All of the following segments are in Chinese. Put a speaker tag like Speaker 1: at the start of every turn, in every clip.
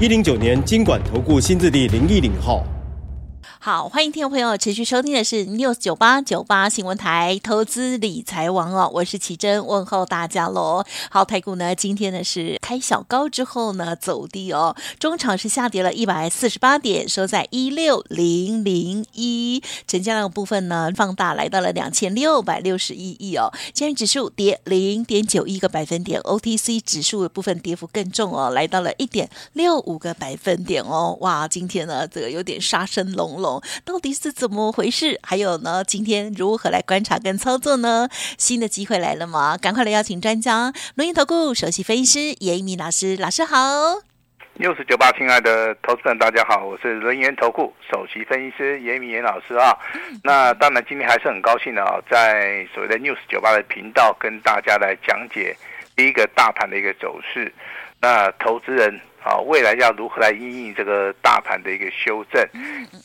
Speaker 1: 一零九年金管投顾新字地零一零号。
Speaker 2: 好，欢迎听众朋友持续收听的是 News 九八九八新闻台投资理财王哦，我是奇珍，问候大家喽。好，台股呢今天呢是开小高之后呢走低哦，中场是下跌了一百四十八点，收在一六零零一，成交量部分呢放大来到了两千六百六十一亿哦，今日指数跌零点九一个百分点，OTC 指数的部分跌幅更重哦，来到了一点六五个百分点哦，哇，今天呢这个有点杀声隆隆。到底是怎么回事？还有呢，今天如何来观察跟操作呢？新的机会来了吗？赶快来邀请专家，轮源投顾首席分析师严严一民老师，老师好。
Speaker 3: 六四九八，亲爱的投资人，大家好，我是轮研投顾首席分析师严一民严老师啊。那当然，今天还是很高兴的啊，在所谓的 News 九八的频道跟大家来讲解第一个大盘的一个走势。那投资人。好，未来要如何来应应这个大盘的一个修正，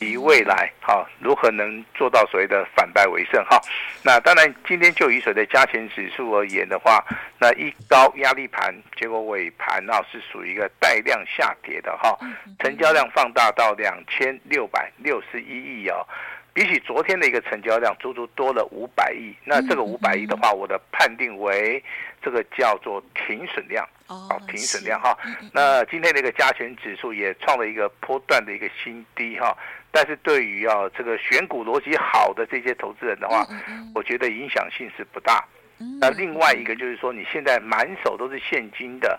Speaker 3: 以未来好如何能做到所谓的反败为胜哈？那当然，今天就以所谓的加权指数而言的话，那一高压力盘，结果尾盘啊是属于一个带量下跌的哈，成交量放大到两千六百六十一亿哦，比起昨天的一个成交量，足足多了五百亿。那这个五百亿的话，我的判定为这个叫做停损量。哦，停损量哈。那今天的一个加权指数也创了一个波段的一个新低哈。但是对于啊这个选股逻辑好的这些投资人的话，我觉得影响性是不大。那另外一个就是说，你现在满手都是现金的，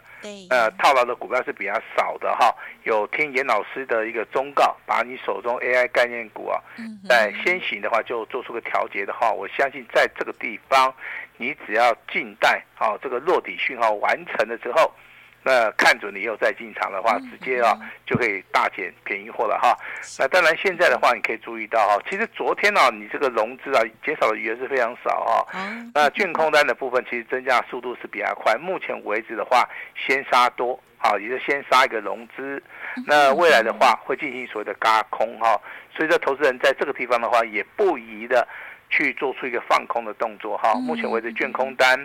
Speaker 3: 呃，套牢的股票是比较少的哈。有听严老师的一个忠告，把你手中 AI 概念股啊，在先行的话就做出个调节的话，我相信在这个地方。你只要静待啊这个落底讯号完成了之后，那看准你又再进场的话，直接啊就可以大捡便宜货了哈。那当然现在的话，你可以注意到哈，其实昨天呢，你这个融资啊减少的余额是非常少哈。那券空单的部分其实增加速度是比较快。目前为止的话，先杀多好，也就先杀一个融资。那未来的话会进行所谓的轧空哈。所以说，投资人在这个地方的话，也不宜的。去做出一个放空的动作哈，目前为止券空单，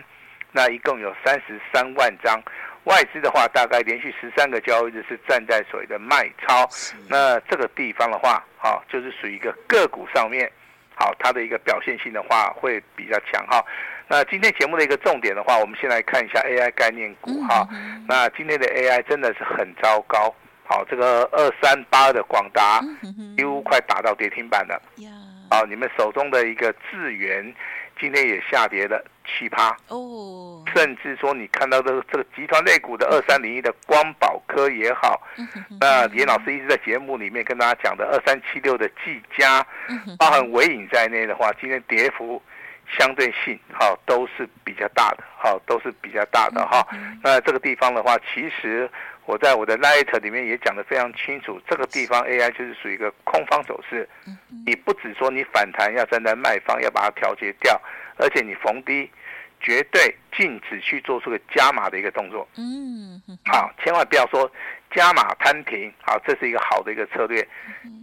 Speaker 3: 那一共有三十三万张，外资的话大概连续十三个交易日是站在所谓的卖超，那这个地方的话，好就是属于一个个股上面，好它的一个表现性的话会比较强哈。那今天节目的一个重点的话，我们先来看一下 AI 概念股哈，那今天的 AI 真的是很糟糕，好这个二三八的广达几乎快打到跌停板了。啊，你们手中的一个智源，今天也下跌了七趴哦，甚至说你看到的这个集团类股的二三零一的光宝科也好，那严老师一直在节目里面跟大家讲的二三七六的技嘉，包含纬颖在内的话，今天跌幅相对性好都是比较大的，好都是比较大的哈。那这个地方的话，其实。我在我的 Light 里面也讲得非常清楚，这个地方 AI 就是属于一个空方走势。你不只说你反弹要站在卖方，要把它调节掉，而且你逢低绝对禁止去做出个加码的一个动作。嗯，好，千万不要说加码摊平，好，这是一个好的一个策略。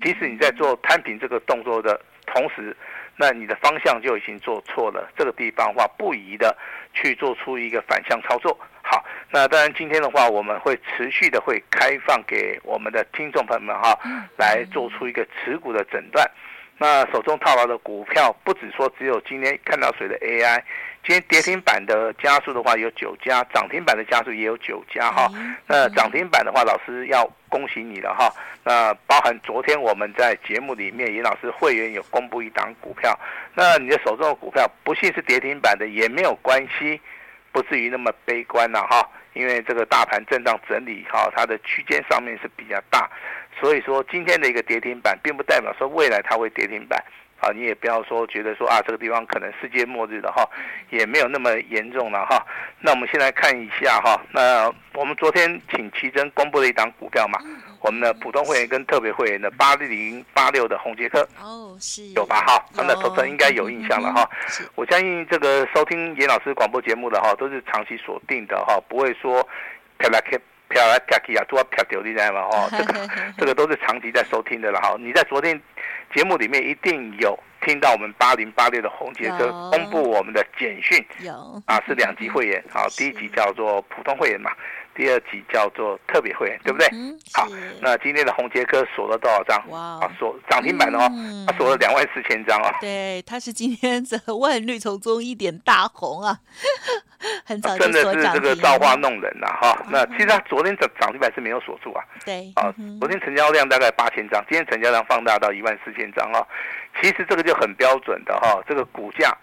Speaker 3: 即使你在做摊平这个动作的同时，那你的方向就已经做错了。这个地方的话，不宜的去做出一个反向操作。好，那当然今天的话，我们会持续的会开放给我们的听众朋友们哈，来做出一个持股的诊断。那手中套牢的股票，不止说只有今天看到谁的 AI，今天跌停板的家数的话有九家，涨停板的家数也有九家哈。那涨停板的话，老师要恭喜你了哈。那包含昨天我们在节目里面，严老师会员有公布一档股票，那你的手中的股票不幸是跌停板的也没有关系。不至于那么悲观了哈，因为这个大盘震荡整理哈，它的区间上面是比较大，所以说今天的一个跌停板，并不代表说未来它会跌停板，啊，你也不要说觉得说啊，这个地方可能世界末日的哈，也没有那么严重了哈。那我们先来看一下哈，那我们昨天请奇珍公布了一档股票嘛，我们的普通会员跟特别会员的八零八六的宏捷科
Speaker 2: 哦，是
Speaker 3: 有吧哈，他们的投资人应该有印象了哈。我相信这个收听严老师广播节目的哈，都是长期锁定的哈，不会说飘来飘飘来飘去啊，都要飘掉你知道吗？哈，这个这个都是长期在收听的了哈。你在昨天。节目里面一定有听到我们八零八六的红杰哥公布我们的简讯，有啊，是两级会员，好，第一级叫做普通会员嘛。第二集叫做特别会员，对不对？嗯、好，那今天的红杰科锁了多少张？哇，啊，锁涨停板哦，嗯、它锁了两万四千张哦。
Speaker 2: 对，他是今天这万绿丛中一点大红啊，很早就
Speaker 3: 真的是这个造化弄人呐、啊、哈。嗯、那其实他昨天涨涨停板是没有锁住啊。对，啊，昨天成交量大概八千张，今天成交量放大到一万四千张啊。其实这个就很标准的哈，这个股价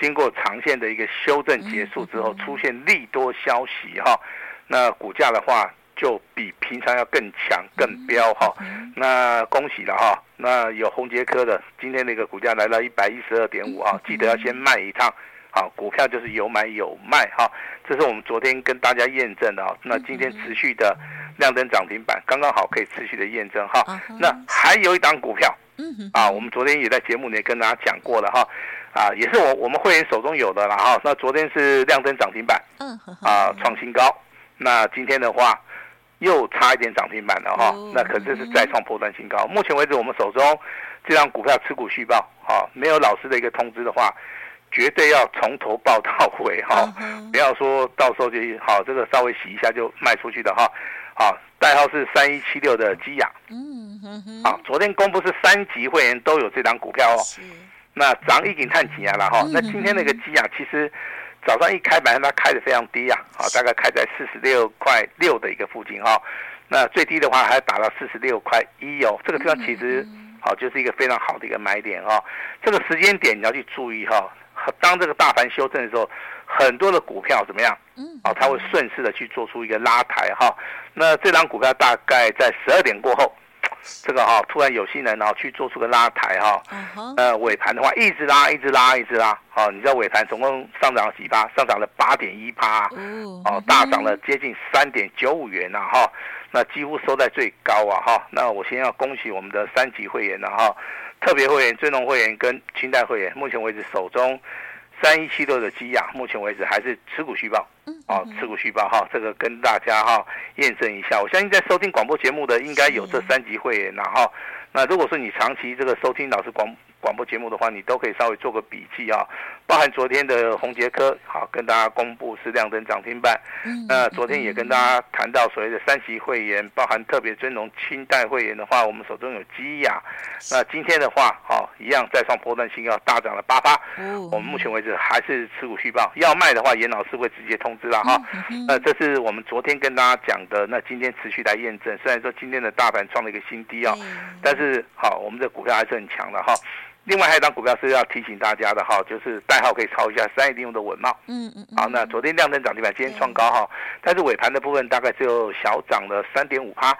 Speaker 3: 经过长线的一个修正结束之后，出现利多消息哈。那股价的话，就比平常要更强、更飙哈。那恭喜了哈。那有宏杰科的，今天那个股价来到一百一十二点五啊，记得要先卖一趟。好，股票就是有买有卖哈。这是我们昨天跟大家验证的啊。那今天持续的亮灯涨停板，刚刚好可以持续的验证哈。那还有一档股票，啊，我们昨天也在节目里跟大家讲过了哈。啊，也是我我们会员手中有的了哈。那昨天是亮灯涨停板，啊，创新高。那今天的话，又差一点涨停板了哈。那可是是再创破断新高。目前为止，我们手中这张股票持股续报，哈，没有老师的一个通知的话，绝对要从头报到尾哈。不要说到时候就好，这个稍微洗一下就卖出去的哈。好，代号是三一七六的基亚。嗯哼哼。好，昨天公布是三级会员都有这张股票哦。那涨已经探底了哈。那今天那个基亚其实。早上一开盘，它开的非常低啊，啊，大概开在四十六块六的一个附近哈，那最低的话还打到四十六块一哦，这个地方其实好就是一个非常好的一个买点哈，这个时间点你要去注意哈，当这个大盘修正的时候，很多的股票怎么样？嗯，啊，它会顺势的去做出一个拉抬哈，那这张股票大概在十二点过后。这个哈，突然有新人然后去做出个拉抬哈，呃，尾盘的话一直拉，一直拉，一直拉，好，你知道尾盘总共上涨了几趴？上涨了八点一趴，哦，大涨了接近三点九五元呐哈，那几乎收在最高啊哈，那我先要恭喜我们的三级会员了哈，特别会员、尊龙会员跟清代会员，目前为止手中。三一七六的基亚，目前为止还是持股虚报，哦，持股虚报哈，这个跟大家哈验证一下。我相信在收听广播节目的应该有这三级会员，然后，那如果说你长期这个收听老师广广播节目的话，你都可以稍微做个笔记啊，包含昨天的宏杰科，好，跟大家公布是亮灯涨停板。嗯那昨天也跟大家谈到所谓的三级会员，包含特别尊荣清代会员的话，我们手中有基亚。那今天的话，好，一样再创波段新高，大涨了八趴。我们目前为止还是持股续报，要卖的话，严老师会直接通知了哈。那这是我们昨天跟大家讲的，那今天持续来验证。虽然说今天的大盘创了一个新低啊，但是好，我们的股票还是很强的哈。另外还有一张股票是要提醒大家的哈，就是代号可以抄一下三一零五的稳懋。嗯嗯。好，那昨天亮灯涨停板，今天创高哈，但是尾盘的部分大概只有小涨了三点五趴。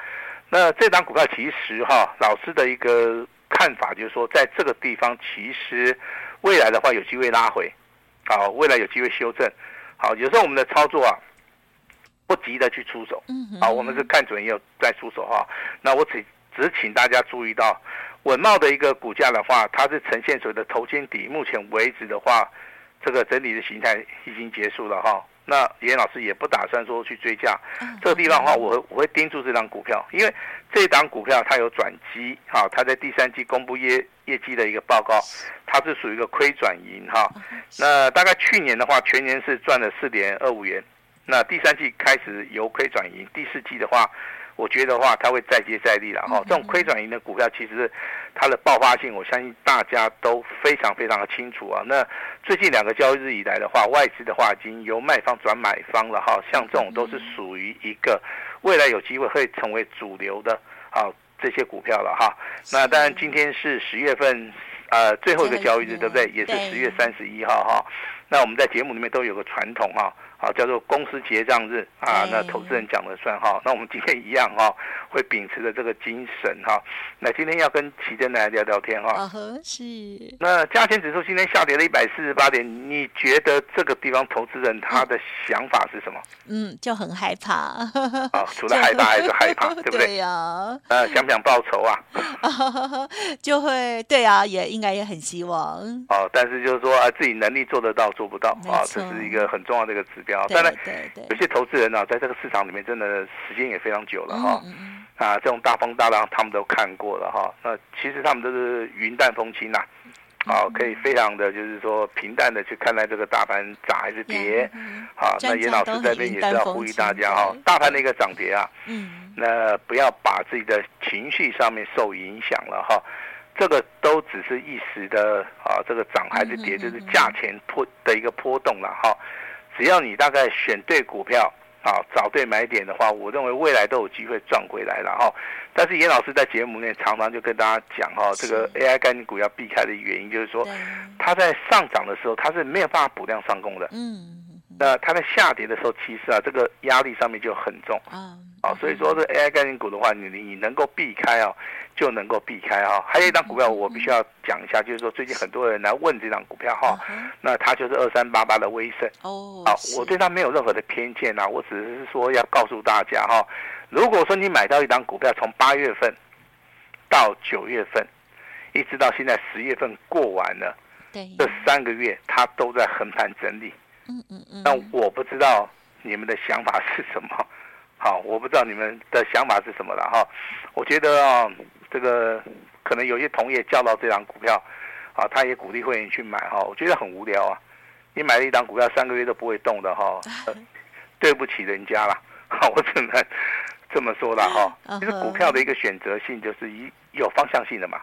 Speaker 3: 那这张股票其实哈，老师的一个看法就是说，在这个地方其实未来的话有机会拉回，好，未来有机会修正。好，有时候我们的操作啊，不急的去出手。嗯。好，我们是看准也有再出手哈。那我只只请大家注意到。稳懋的一个股价的话，它是呈现所谓的头肩底，目前为止的话，这个整理的形态已经结束了哈。那严老师也不打算说去追价，这个地方的话，我会我会盯住这张股票，因为这档股票它有转机哈，它在第三季公布业业绩的一个报告，它是属于一个亏转盈哈。那大概去年的话，全年是赚了四点二五元，那第三季开始由亏转盈，第四季的话。我觉得的话，它会再接再厉了哈。这种亏转盈的股票，其实它的爆发性，我相信大家都非常非常的清楚啊。那最近两个交易日以来的话，外资的话已经由卖方转买方了哈。像这种都是属于一个未来有机会会成为主流的啊这些股票了哈。那当然今天是十月份呃最后一个交易日，对不对？也是十月三十一号哈。那我们在节目里面都有个传统哈。好，叫做公司结账日啊，那投资人讲了算哈。那我们今天一样哈，会秉持着这个精神哈。那今天要跟奇珍来聊聊天哈。
Speaker 2: 啊是。
Speaker 3: 那加权指数今天下跌了一百四十八点，你觉得这个地方投资人他的想法是什么？
Speaker 2: 嗯，就很害怕。
Speaker 3: 啊，除了 害怕还是害怕，对不对？
Speaker 2: 对呀。
Speaker 3: 呃，想不想报仇啊？
Speaker 2: 就会对啊，也应该也很希望。
Speaker 3: 哦，但是就是说啊，自己能力做得到做不到啊，这是一个很重要的一个指标。当然，有些投资人呢、啊，在这个市场里面真的时间也非常久了哈。啊，这种大风大浪他们都看过了哈。那其实他们都是云淡风轻呐，啊，可以非常的就是说平淡的去看待这个大盘涨还是跌。好，那严老师在这边也是要呼吁大家哈，大盘的一个涨跌啊，嗯，那不要把自己的情绪上面受影响了哈。这个都只是一时的啊，这个涨还是跌，就是价钱波的一个波动了哈。只要你大概选对股票啊，找对买点的话，我认为未来都有机会赚回来了哈。但是严老师在节目里面常常就跟大家讲哈，这个 AI 概念股要避开的原因就是说，它在上涨的时候它是没有办法补量上攻的。嗯。那它在下跌的时候，其实啊，这个压力上面就很重。啊。啊，所以说这 AI 概念股的话，你你能够避开啊，就能够避开啊。还有一张股票，我必须要讲一下，就是说最近很多人来问这张股票哈，那它就是二三八八的威盛。哦。啊，我对它没有任何的偏见啊，我只是说要告诉大家哈，如果说你买到一张股票，从八月份到九月份，一直到现在十月份过完了，对，这三个月它都在横盘整理。嗯嗯嗯。那我不知道你们的想法是什么。好，我不知道你们的想法是什么了哈。我觉得啊，这个可能有些同业叫到这张股票，啊，他也鼓励会员去买哈。我觉得很无聊啊，你买了一档股票三个月都不会动的哈，对不起人家了。好，我只能这么说了哈。其实股票的一个选择性就是一有方向性的嘛。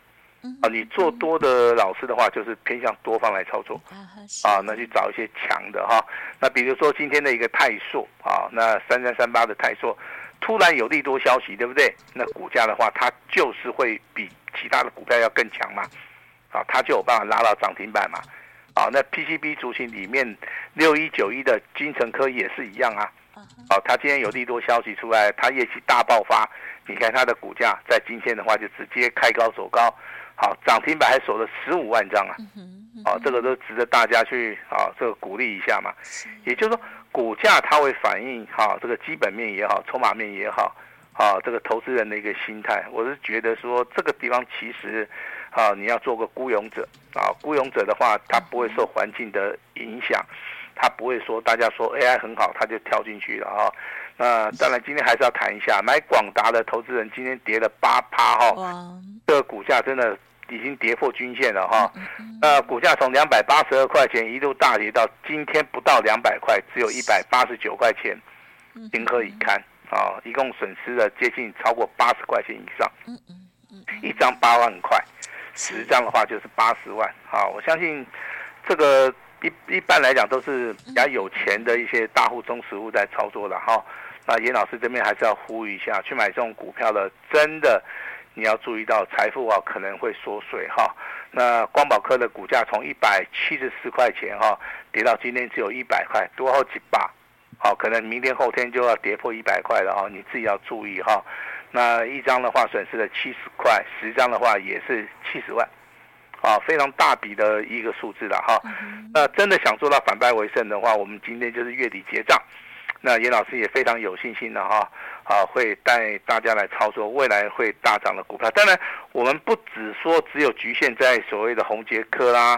Speaker 3: 啊，你做多的老师的话，就是偏向多方来操作，啊，那去找一些强的哈。那比如说今天的一个泰硕啊，那三三三八的泰硕，突然有利多消息，对不对？那股价的话，它就是会比其他的股票要更强嘛，啊，它就有办法拉到涨停板嘛。啊，那 PCB 族群里面六一九一的金城科也是一样啊。啊，它今天有利多消息出来，它业绩大爆发，你看它的股价在今天的话就直接开高走高。好，涨停板还守了十五万张啊！哦，这个都值得大家去啊，这个鼓励一下嘛。也就是说，股价它会反映哈，这个基本面也好，筹码面也好，啊，这个投资人的一个心态。我是觉得说，这个地方其实啊，你要做个孤勇者啊，孤勇者的话，他不会受环境的影响，他不会说大家说 AI 很好，他就跳进去了啊。那当然，今天还是要谈一下，买广达的投资人今天跌了八趴哈，这个股价真的已经跌破均线了哈。那股价从两百八十二块钱一路大跌到今天不到两百块，只有一百八十九块钱，情何以堪啊？一共损失了接近超过八十块钱以上，一张八万块，十张的话就是八十万。好，我相信这个一一般来讲都是比较有钱的一些大户、中实户在操作的哈。那严老师这边还是要呼吁一下，去买这种股票的，真的你要注意到财富啊可能会缩水哈。那光宝科的股价从一百七十四块钱哈跌到今天只有一百块，多好几把，好，可能明天后天就要跌破一百块了哈，你自己要注意哈。那一张的话损失了七十块，十张的话也是七十万，啊，非常大笔的一个数字了哈。那真的想做到反败为胜的话，我们今天就是月底结账。那严老师也非常有信心的哈，啊，会带大家来操作未来会大涨的股票。当然，我们不只说只有局限在所谓的红杰科啦，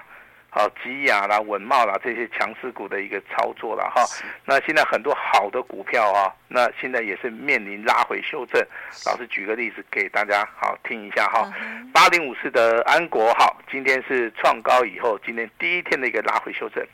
Speaker 3: 好基亚啦、文茂啦这些强势股的一个操作了哈。那现在很多好的股票啊，那现在也是面临拉回修正。老师举个例子给大家好听一下哈，八零五四的安国好，今天是创高以后，今天第一天的一个拉回修正。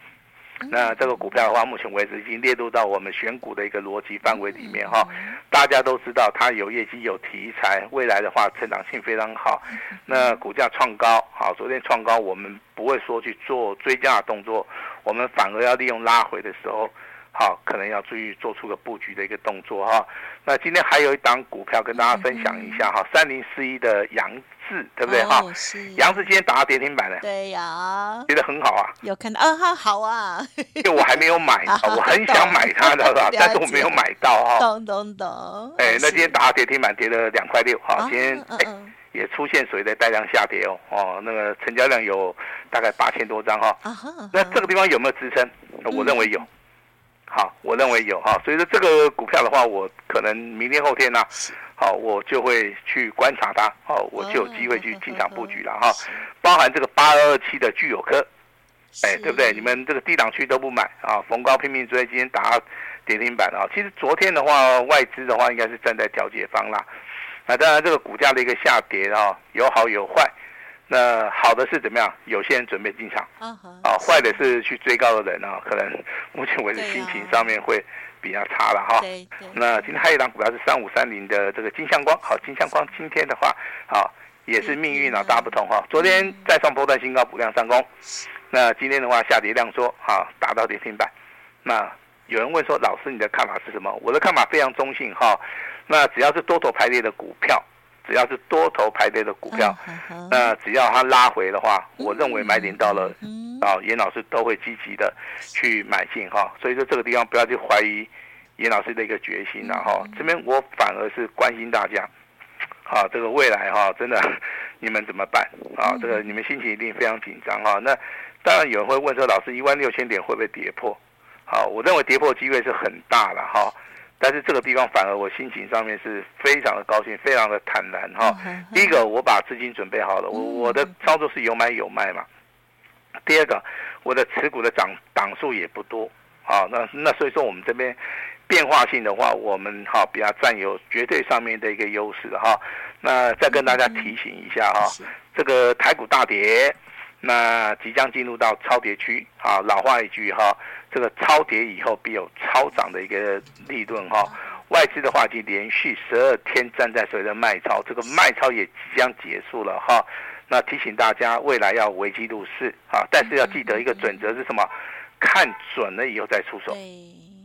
Speaker 3: 那这个股票的话，目前为止已经列入到我们选股的一个逻辑范围里面哈。大家都知道它有业绩、有题材，未来的话成长性非常好。那股价创高，好，昨天创高，我们不会说去做追加的动作，我们反而要利用拉回的时候，好，可能要注意做出个布局的一个动作哈。那今天还有一档股票跟大家分享一下哈，三零四一的阳智，对不对哈？阳智今天打到跌停板了，
Speaker 2: 对呀，
Speaker 3: 跌得很好啊。
Speaker 2: 有看到啊？哈，好啊。
Speaker 3: 因为我还没有买，我很想买它的，但是我没有买到哈。
Speaker 2: 懂懂懂。
Speaker 3: 哎，那今天打到跌停板，跌了两块六哈。今天哎也出现所谓的带量下跌哦哦，那个成交量有大概八千多张哈。那这个地方有没有支撑？我认为有。好，我认为有哈，所以说这个股票的话，我可能明天后天呢，好，我就会去观察它，好，我就有机会去进场布局了哈。包含这个八二二七的聚友科，哎，对不对？你们这个低档区都不买啊，逢高拼命追，今天打跌停板啊。其实昨天的话，外资的话应该是站在调节方啦。那当然，这个股价的一个下跌啊，有好有坏。那好的是怎么样？有些人准备进场，uh huh. 啊，坏的是去追高的人啊，可能目前为止心情上面会比较差了哈。对对。那今天还有一档股票是三五三零的这个金相光，好，金相光今天的话，好，也是命运啊大不同哈。昨天再创波段新高，补量上攻，那今天的话下跌量缩，好，达到跌停板。那有人问说，老师你的看法是什么？我的看法非常中性哈。那只要是多头排列的股票。只要是多头排列的股票，那只要它拉回的话，我认为买点到了，啊，严老师都会积极的去买进哈。所以说这个地方不要去怀疑严老师的一个决心了哈。这边我反而是关心大家，好，这个未来哈，真的你们怎么办啊？这个你们心情一定非常紧张哈。那当然有人会问说，老师一万六千点会不会跌破？好，我认为跌破机会是很大的哈。但是这个地方反而我心情上面是非常的高兴，非常的坦然哈。第一个，我把资金准备好了，我我的操作是有买有卖嘛。第二个，我的持股的涨档数也不多，啊，那那所以说我们这边变化性的话，我们哈比较占有绝对上面的一个优势的哈。那再跟大家提醒一下哈，这个台股大跌，那即将进入到超跌区啊。老话一句哈。这个超跌以后必有超涨的一个利润哈，外资的话已经连续十二天站在所谓的卖超，这个卖超也即将结束了哈。那提醒大家未来要危机入市啊，但是要记得一个准则是什么？看准了以后再出手。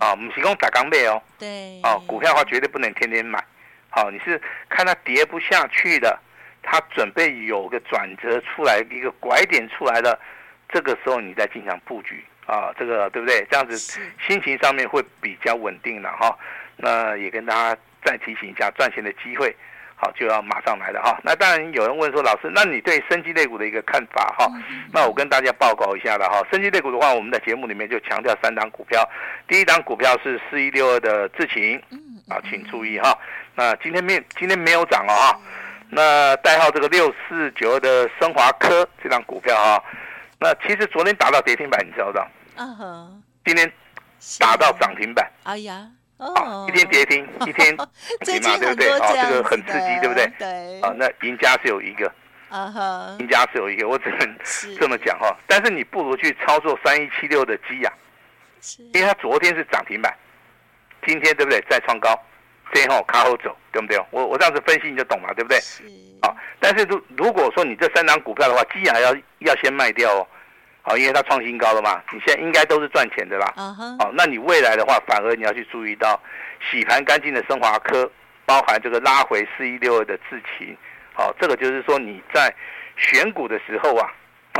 Speaker 3: 啊，我们提供打钢背哦。对。啊，股票的话绝对不能天天买。好，你是看它跌不下去的，它准备有个转折出来，一个拐点出来了，这个时候你再进场布局。啊，这个对不对？这样子心情上面会比较稳定了哈。那也跟大家再提醒一下，赚钱的机会，好就要马上来了哈。那当然有人问说，老师，那你对生技类股的一个看法哈？那我跟大家报告一下了哈。生技类股的话，我们在节目里面就强调三档股票。第一档股票是四一六二的智勤，啊，请注意哈。那今天没今天没有涨了哈。那代号这个六四九二的升华科这档股票哈。那其实昨天打到跌停板，你知道不？嗯哼，今天打到涨停板，哎呀，哦，一天跌停，一天 涨停嘛，对不对？啊，这个很刺激，对不对？对，啊，那赢家是有一个，啊哈，赢家是有一个，我只能这么讲哈。但是你不如去操作三一七六的鸡呀，因为它昨天是涨停板，今天对不对？再创高，最后卡后走，对不对？我我这样子分析你就懂了，对不对？是，啊，但是如如果说你这三档股票的话，鸡还要要先卖掉哦。好，因为它创新高了嘛，你现在应该都是赚钱的啦。好、uh huh. 那你未来的话，反而你要去注意到洗盘干净的升华科，包含这个拉回四一六二的智勤。好，这个就是说你在选股的时候啊，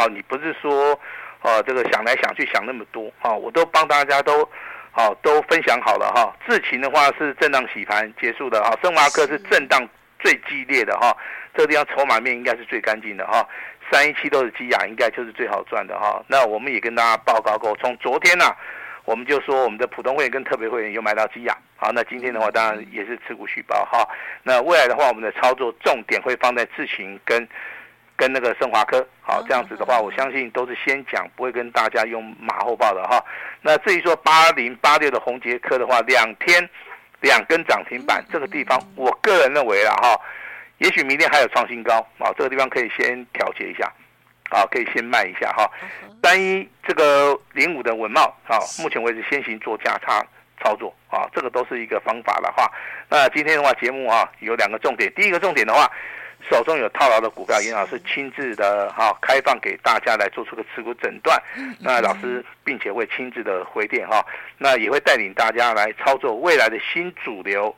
Speaker 3: 哦，你不是说哦这个想来想去想那么多啊，我都帮大家都好都分享好了哈。智勤的话是震荡洗盘结束的哈，升华科是震荡最激烈的哈，这个地方筹码面应该是最干净的哈。三一七都是基亚，应该就是最好赚的哈。那我们也跟大家报告过，从昨天呢、啊，我们就说我们的普通会员跟特别会员有买到基亚。好，那今天的话，当然也是持股续报哈。那未来的话，我们的操作重点会放在智勤跟跟那个升华科。好，这样子的话，我相信都是先讲，不会跟大家用马后炮的哈。那至于说八零八六的红杰科的话，两天两根涨停板，这个地方我个人认为了哈。也许明天还有创新高啊，这个地方可以先调节一下，啊，可以先卖一下哈。单一这个零五的稳懋啊，目前为止先行做价差操作啊，这个都是一个方法的话。那今天的话节目啊有两个重点，第一个重点的话，手中有套牢的股票，严老师亲自的哈、哦、开放给大家来做出个持股诊断。那老师并且会亲自的回电哈、哦，那也会带领大家来操作未来的新主流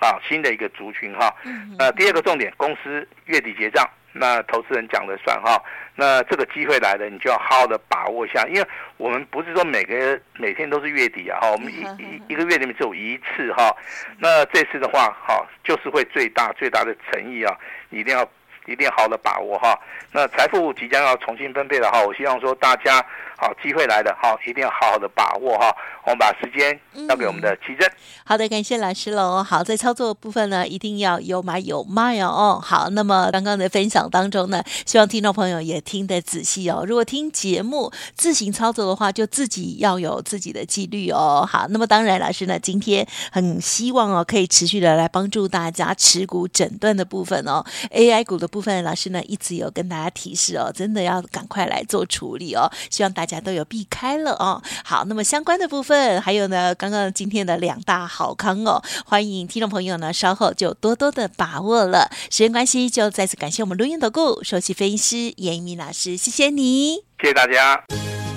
Speaker 3: 啊，新的一个族群哈。那第二个重点，公司月底结账。那投资人讲了算哈，那这个机会来了，你就要好好的把握一下，因为我们不是说每个每天都是月底啊哈，我们一一一个月里面只有一次哈，那这次的话哈，就是会最大最大的诚意啊，你一定要一定要好好的把握哈。那财富即将要重新分配了哈，我希望说大家。好，机会来的哈，一定要好好的把握哈。我们把时间交给我们的奇珍。
Speaker 2: 好的，感谢老师喽。好，在操作的部分呢，一定要有买有卖哦。好，那么刚刚的分享当中呢，希望听众朋友也听得仔细哦。如果听节目自行操作的话，就自己要有自己的纪律哦。好，那么当然，老师呢今天很希望哦，可以持续的来帮助大家持股诊断的部分哦。AI 股的部分，老师呢一直有跟大家提示哦，真的要赶快来做处理哦。希望大家。都有避开了哦，好，那么相关的部分还有呢，刚刚今天的两大好康哦，欢迎听众朋友呢稍后就多多的把握了。时间关系，就再次感谢我们录音的顾首席分析师严一鸣老师，谢谢你，
Speaker 3: 谢谢大家。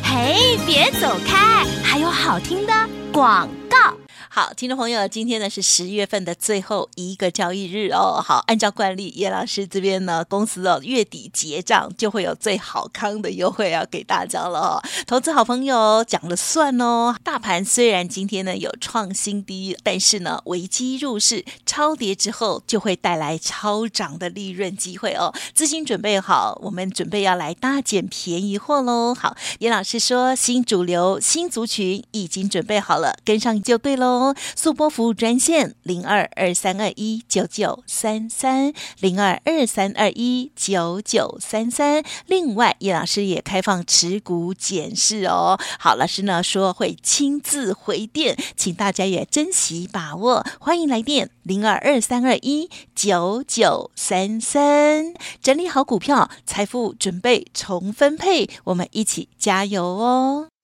Speaker 4: 嘿，别走开，还有好听的广告。
Speaker 2: 好，听众朋友，今天呢是十月份的最后一个交易日哦。好，按照惯例，叶老师这边呢，公司哦月底结账就会有最好康的优惠要给大家了哦。投资好朋友讲了算哦。大盘虽然今天呢有创新低，但是呢危机入市，超跌之后就会带来超涨的利润机会哦。资金准备好，我们准备要来大捡便宜货喽。好，叶老师说新主流新族群已经准备好了，跟上就对喽。速拨服务专线零二二三二一九九三三零二二三二一九九三三。另外，叶老师也开放持股检视哦。好，老师呢说会亲自回电，请大家也珍惜把握。欢迎来电零二二三二一九九三三。整理好股票，财富准备重分配，我们一起加油哦。